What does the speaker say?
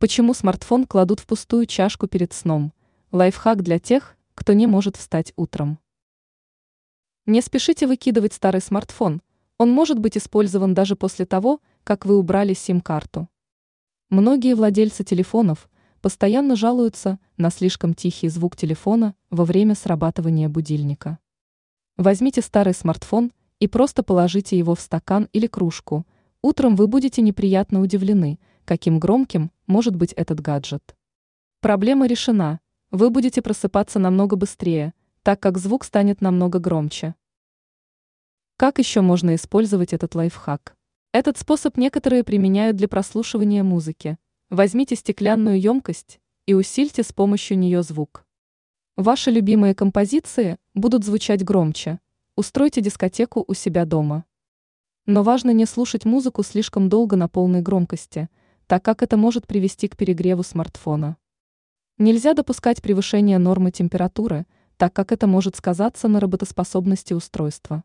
Почему смартфон кладут в пустую чашку перед сном? Лайфхак для тех, кто не может встать утром. Не спешите выкидывать старый смартфон, он может быть использован даже после того, как вы убрали сим-карту. Многие владельцы телефонов постоянно жалуются на слишком тихий звук телефона во время срабатывания будильника. Возьмите старый смартфон и просто положите его в стакан или кружку. Утром вы будете неприятно удивлены, каким громким может быть этот гаджет. Проблема решена. Вы будете просыпаться намного быстрее, так как звук станет намного громче. Как еще можно использовать этот лайфхак? Этот способ некоторые применяют для прослушивания музыки. Возьмите стеклянную емкость и усильте с помощью нее звук. Ваши любимые композиции будут звучать громче. Устройте дискотеку у себя дома. Но важно не слушать музыку слишком долго на полной громкости, так как это может привести к перегреву смартфона. Нельзя допускать превышение нормы температуры, так как это может сказаться на работоспособности устройства.